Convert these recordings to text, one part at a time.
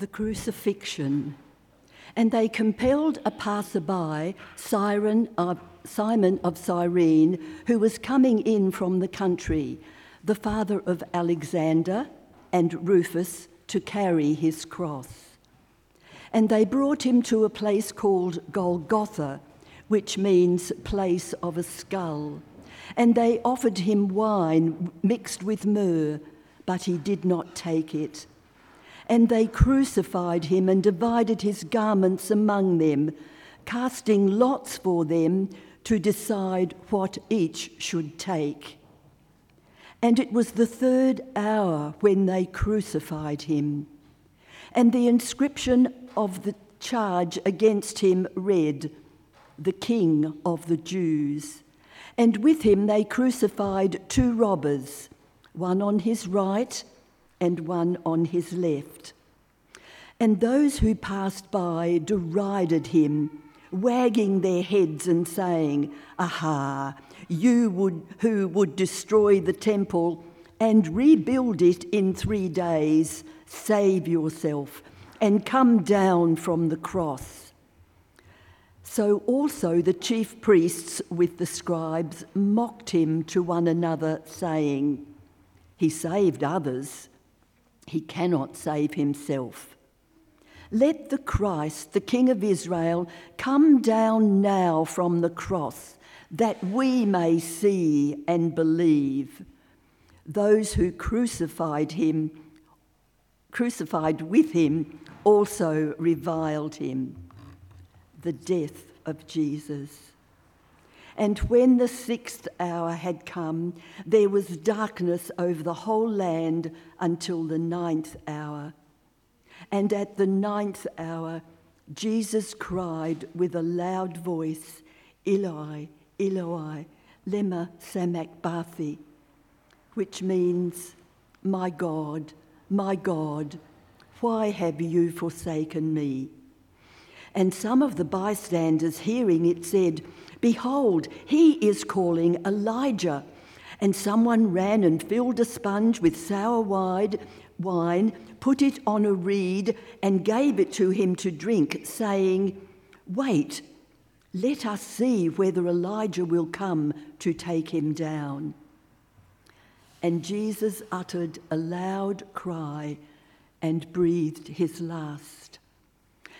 the crucifixion. And they compelled a passerby, Siren Simon of Cyrene, who was coming in from the country, the father of Alexander and Rufus, to carry his cross. And they brought him to a place called Golgotha, which means place of a skull. And they offered him wine mixed with myrrh, but he did not take it. And they crucified him and divided his garments among them, casting lots for them to decide what each should take. And it was the third hour when they crucified him. And the inscription of the charge against him read, The King of the Jews. And with him they crucified two robbers, one on his right and one on his left. And those who passed by derided him, wagging their heads and saying, Aha, you would, who would destroy the temple and rebuild it in three days, save yourself and come down from the cross. So also the chief priests with the scribes mocked him to one another, saying, He saved others, he cannot save himself. Let the Christ, the King of Israel, come down now from the cross, that we may see and believe. Those who crucified him, crucified with him, also reviled him the death of Jesus. And when the sixth hour had come, there was darkness over the whole land until the ninth hour. And at the ninth hour, Jesus cried with a loud voice, Eloi, Eloi, lema sabachthani, which means, My God, my God, why have you forsaken me? And some of the bystanders hearing it said, Behold, he is calling Elijah. And someone ran and filled a sponge with sour wine, put it on a reed, and gave it to him to drink, saying, Wait, let us see whether Elijah will come to take him down. And Jesus uttered a loud cry and breathed his last.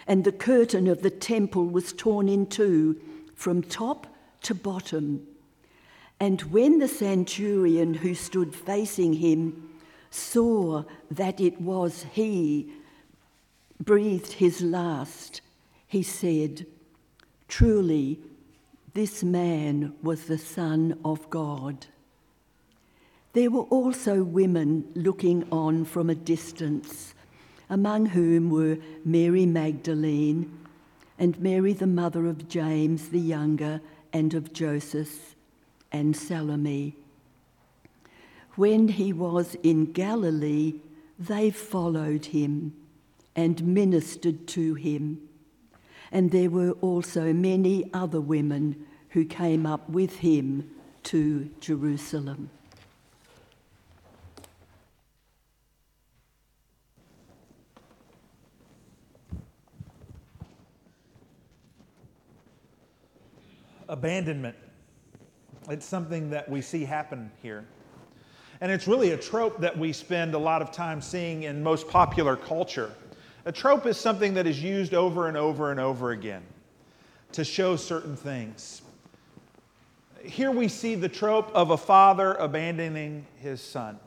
And the curtain of the temple was torn in two from top to bottom. And when the centurion who stood facing him saw that it was he, breathed his last, he said, Truly, this man was the Son of God. There were also women looking on from a distance, among whom were Mary Magdalene and Mary, the mother of James the younger and of Joseph, and Salome. When he was in Galilee, they followed him and ministered to him. And there were also many other women who came up with him to Jerusalem. Abandonment. It's something that we see happen here. And it's really a trope that we spend a lot of time seeing in most popular culture. A trope is something that is used over and over and over again to show certain things. Here we see the trope of a father abandoning his son.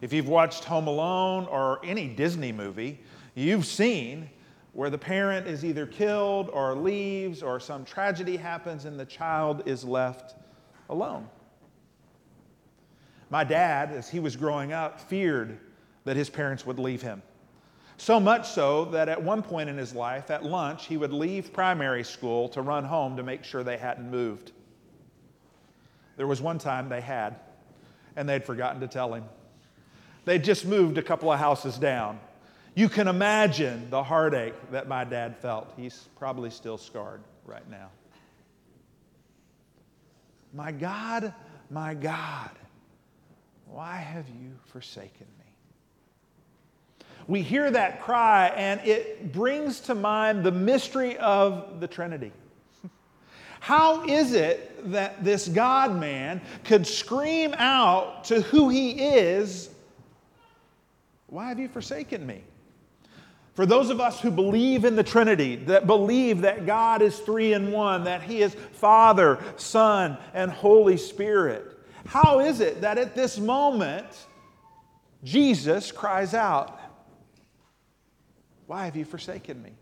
If you've watched Home Alone or any Disney movie, you've seen where the parent is either killed or leaves or some tragedy happens and the child is left alone. My dad, as he was growing up, feared that his parents would leave him. So much so that at one point in his life, at lunch, he would leave primary school to run home to make sure they hadn't moved. There was one time they had, and they'd forgotten to tell him. They'd just moved a couple of houses down. You can imagine the heartache that my dad felt. He's probably still scarred right now. My God, my God, why have you forsaken me? we hear that cry, and it brings to mind the mystery of the Trinity. How is it that this God man could scream out to who he is, Why have you forsaken me? For those of us who believe in the Trinity, that believe that God is three in one, that He is Father, Son, and Holy Spirit, how is it that at this moment Jesus cries out, Why have you forsaken me?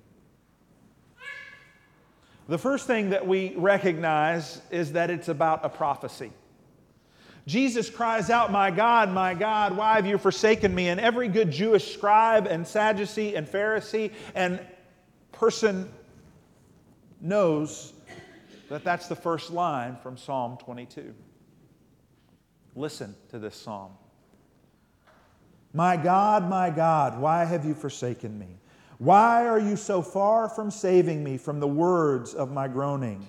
The first thing that we recognize is that it's about a prophecy. Jesus cries out, My God, my God, why have you forsaken me? And every good Jewish scribe and Sadducee and Pharisee and person knows that that's the first line from Psalm 22. Listen to this psalm. My God, my God, why have you forsaken me? Why are you so far from saving me from the words of my groaning?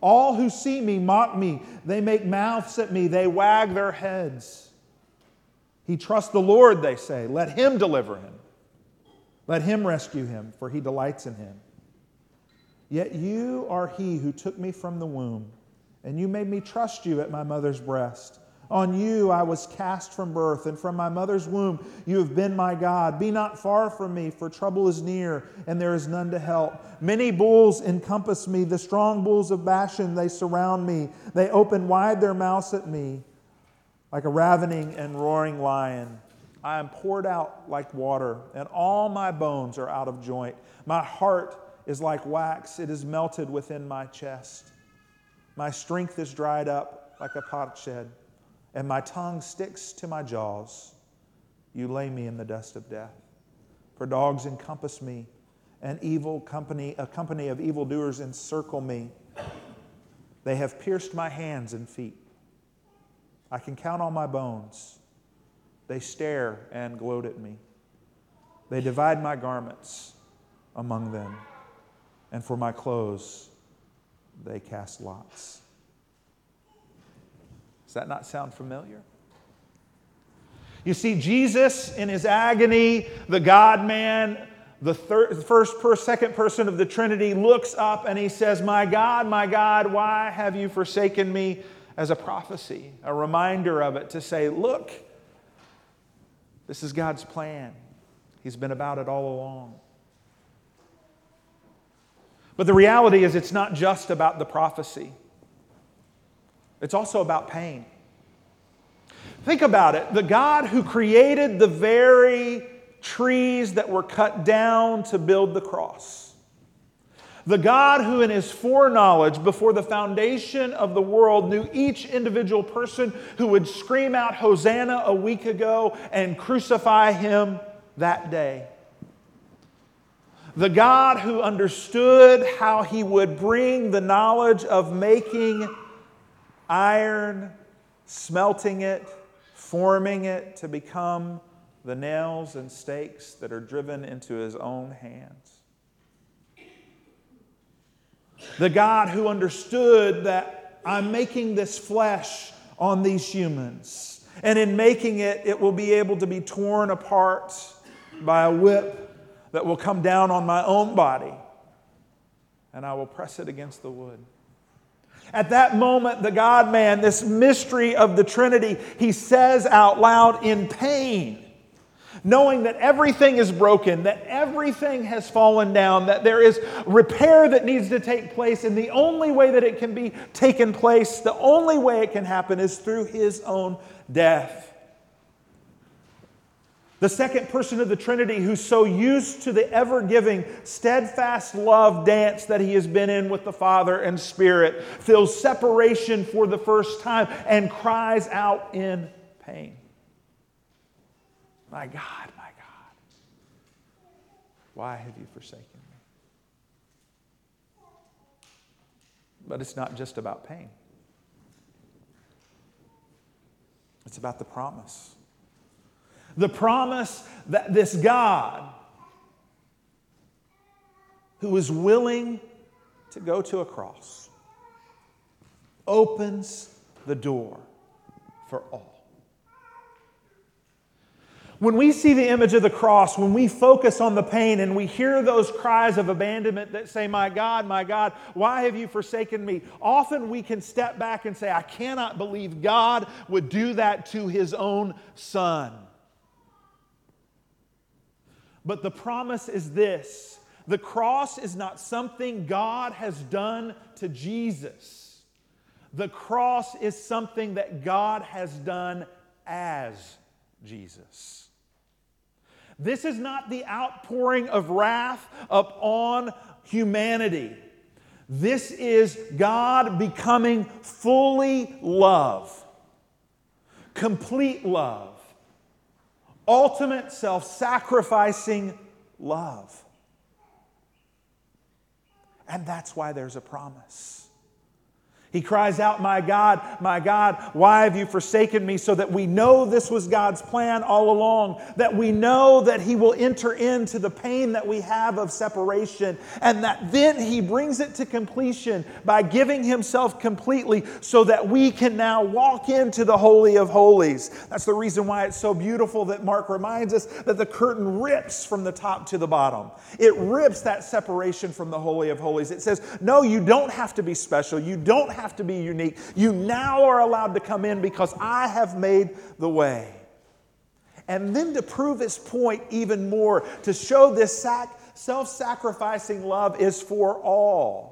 All who see me mock me. They make mouths at me. They wag their heads. He trusts the Lord, they say. Let him deliver him. Let him rescue him, for he delights in him. Yet you are he who took me from the womb, and you made me trust you at my mother's breast. On you I was cast from birth, and from my mother's womb you have been my God. Be not far from me, for trouble is near, and there is none to help. Many bulls encompass me, the strong bulls of Bashan, they surround me. They open wide their mouths at me, like a ravening and roaring lion. I am poured out like water, and all my bones are out of joint. My heart is like wax, it is melted within my chest. My strength is dried up like a potsherd and my tongue sticks to my jaws. You lay me in the dust of death. For dogs encompass me, and evil company, a company of evildoers encircle me. They have pierced my hands and feet. I can count all my bones. They stare and gloat at me. They divide my garments among them, and for my clothes they cast lots. Does that not sound familiar? You see, Jesus in his agony, the God man, the third, first, per, second person of the Trinity, looks up and he says, My God, my God, why have you forsaken me? As a prophecy, a reminder of it to say, Look, this is God's plan. He's been about it all along. But the reality is, it's not just about the prophecy. It's also about pain. Think about it. The God who created the very trees that were cut down to build the cross. The God who, in his foreknowledge before the foundation of the world, knew each individual person who would scream out Hosanna a week ago and crucify him that day. The God who understood how he would bring the knowledge of making iron, smelting it, forming it to become the nails and stakes that are driven into his own hands. The God who understood that I'm making this flesh on these humans, and in making it, it will be able to be torn apart by a whip that will come down on my own body, and I will press it against the wood. At that moment, the God man, this mystery of the Trinity, he says out loud in pain, knowing that everything is broken, that everything has fallen down, that there is repair that needs to take place, and the only way that it can be taken place, the only way it can happen is through his own death. The second person of the Trinity, who's so used to the ever giving, steadfast love dance that he has been in with the Father and Spirit, feels separation for the first time and cries out in pain. My God, my God. Why have you forsaken me? But it's not just about pain, it's about the promise. The promise that this God, who is willing to go to a cross, opens the door for all. When we see the image of the cross, when we focus on the pain and we hear those cries of abandonment that say, My God, my God, why have you forsaken me? Often we can step back and say, I cannot believe God would do that to his own son. But the promise is this the cross is not something God has done to Jesus, the cross is something that God has done as Jesus. This is not the outpouring of wrath upon humanity. This is God becoming fully love, complete love, ultimate self sacrificing love. And that's why there's a promise. He cries out, My God, my God, why have you forsaken me? So that we know this was God's plan all along, that we know that He will enter into the pain that we have of separation, and that then He brings it to completion by giving Himself completely so that we can now walk into the Holy of Holies. That's the reason why it's so beautiful that Mark reminds us that the curtain rips from the top to the bottom. It rips that separation from the Holy of Holies. It says, No, you don't have to be special. You don't have to be unique. You now are allowed to come in because I have made the way. And then to prove his point even more, to show this sac- self sacrificing love is for all.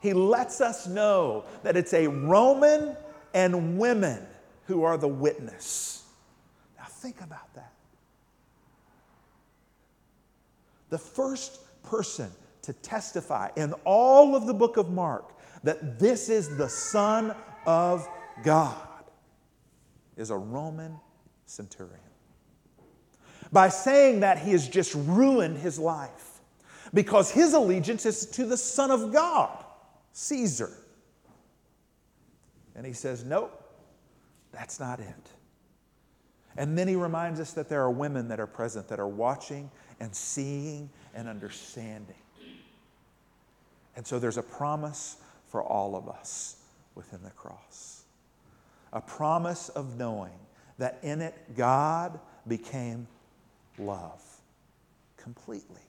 He lets us know that it's a Roman and women who are the witness. Now, think about that. The first person to testify in all of the book of Mark that this is the Son of God is a Roman centurion. By saying that, he has just ruined his life because his allegiance is to the Son of God, Caesar. And he says, Nope, that's not it. And then he reminds us that there are women that are present that are watching and seeing and understanding. And so there's a promise for all of us within the cross. A promise of knowing that in it God became love completely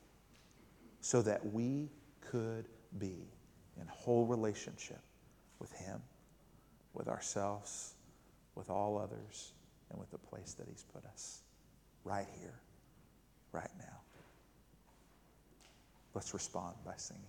so that we could be in whole relationship with Him, with ourselves, with all others, and with the place that He's put us right here, right now. Let's respond by singing.